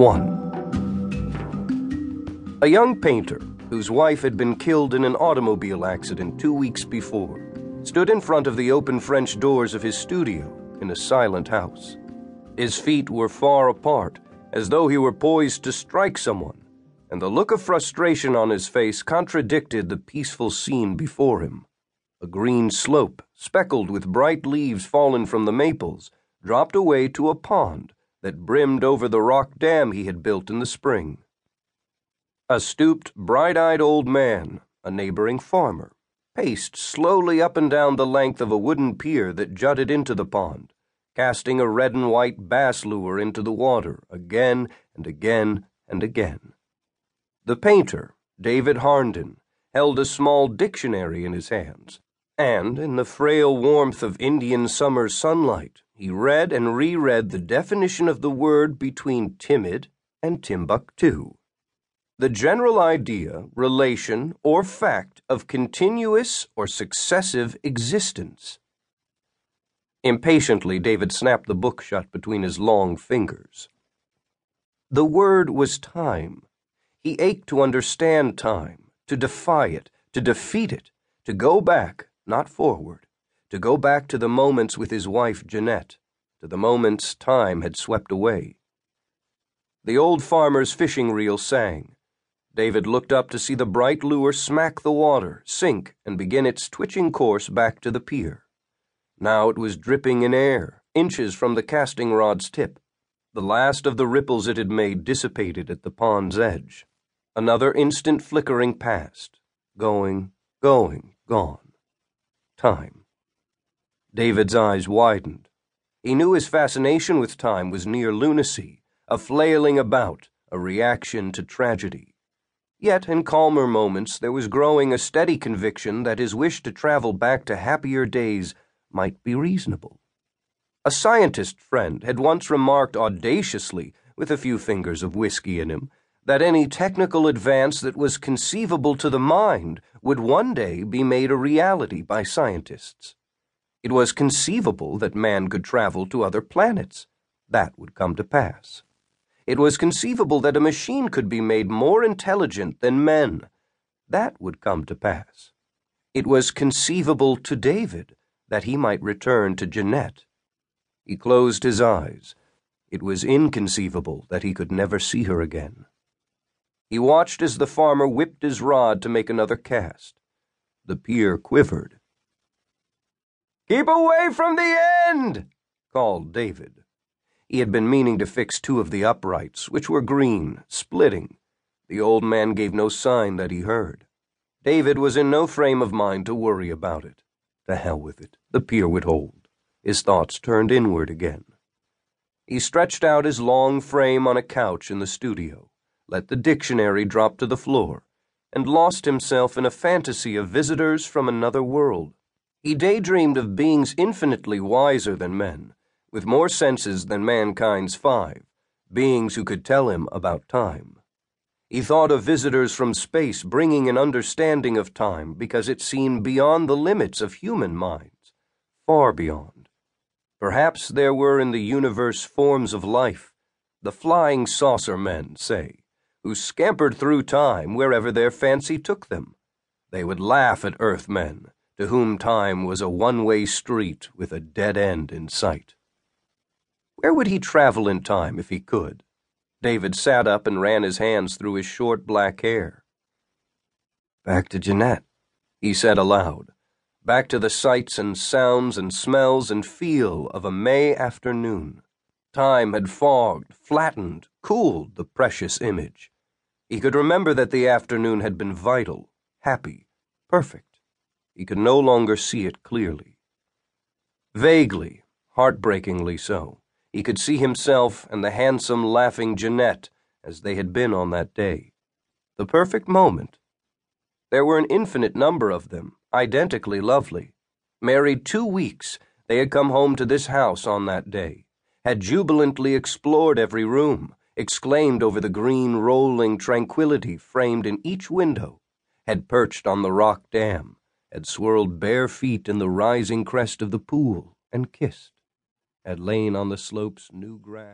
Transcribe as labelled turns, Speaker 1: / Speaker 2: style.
Speaker 1: 1. A young painter, whose wife had been killed in an automobile accident two weeks before, stood in front of the open French doors of his studio in a silent house. His feet were far apart, as though he were poised to strike someone, and the look of frustration on his face contradicted the peaceful scene before him. A green slope, speckled with bright leaves fallen from the maples, dropped away to a pond that brimmed over the rock dam he had built in the spring. A stooped, bright eyed old man, a neighboring farmer, paced slowly up and down the length of a wooden pier that jutted into the pond, casting a red and white bass lure into the water again and again and again. The painter, David Harnden, held a small dictionary in his hands, and in the frail warmth of Indian summer sunlight, he read and reread the definition of the word between timid and Timbuktu. The general idea, relation, or fact of continuous or successive existence. Impatiently, David snapped the book shut between his long fingers. The word was time. He ached to understand time, to defy it, to defeat it, to go back, not forward to go back to the moments with his wife Jeanette, to the moments time had swept away. The old farmer's fishing reel sang. David looked up to see the bright lure smack the water, sink, and begin its twitching course back to the pier. Now it was dripping in air, inches from the casting rod's tip. The last of the ripples it had made dissipated at the pond's edge. Another instant flickering past, going, going, gone. Time. David's eyes widened. He knew his fascination with time was near lunacy, a flailing about, a reaction to tragedy. Yet, in calmer moments, there was growing a steady conviction that his wish to travel back to happier days might be reasonable. A scientist friend had once remarked audaciously, with a few fingers of whiskey in him, that any technical advance that was conceivable to the mind would one day be made a reality by scientists. It was conceivable that man could travel to other planets. That would come to pass. It was conceivable that a machine could be made more intelligent than men. That would come to pass. It was conceivable to David that he might return to Jeanette. He closed his eyes. It was inconceivable that he could never see her again. He watched as the farmer whipped his rod to make another cast. The pier quivered. Keep away from the end, called David. He had been meaning to fix two of the uprights, which were green, splitting. The old man gave no sign that he heard. David was in no frame of mind to worry about it. To hell with it. The pier would hold. His thoughts turned inward again. He stretched out his long frame on a couch in the studio, let the dictionary drop to the floor, and lost himself in a fantasy of visitors from another world. He daydreamed of beings infinitely wiser than men, with more senses than mankind's five, beings who could tell him about time. He thought of visitors from space bringing an understanding of time because it seemed beyond the limits of human minds, far beyond. Perhaps there were in the universe forms of life, the flying saucer men, say, who scampered through time wherever their fancy took them. They would laugh at Earthmen to whom time was a one way street with a dead end in sight. Where would he travel in time if he could? David sat up and ran his hands through his short black hair. Back to Jeanette, he said aloud. Back to the sights and sounds and smells and feel of a May afternoon. Time had fogged, flattened, cooled the precious image. He could remember that the afternoon had been vital, happy, perfect. He could no longer see it clearly. Vaguely, heartbreakingly so, he could see himself and the handsome, laughing Jeanette as they had been on that day. The perfect moment. There were an infinite number of them, identically lovely. Married two weeks, they had come home to this house on that day, had jubilantly explored every room, exclaimed over the green, rolling tranquility framed in each window, had perched on the rock dam had swirled bare feet in the rising crest of the pool and kissed, had lain on the slope's new grass.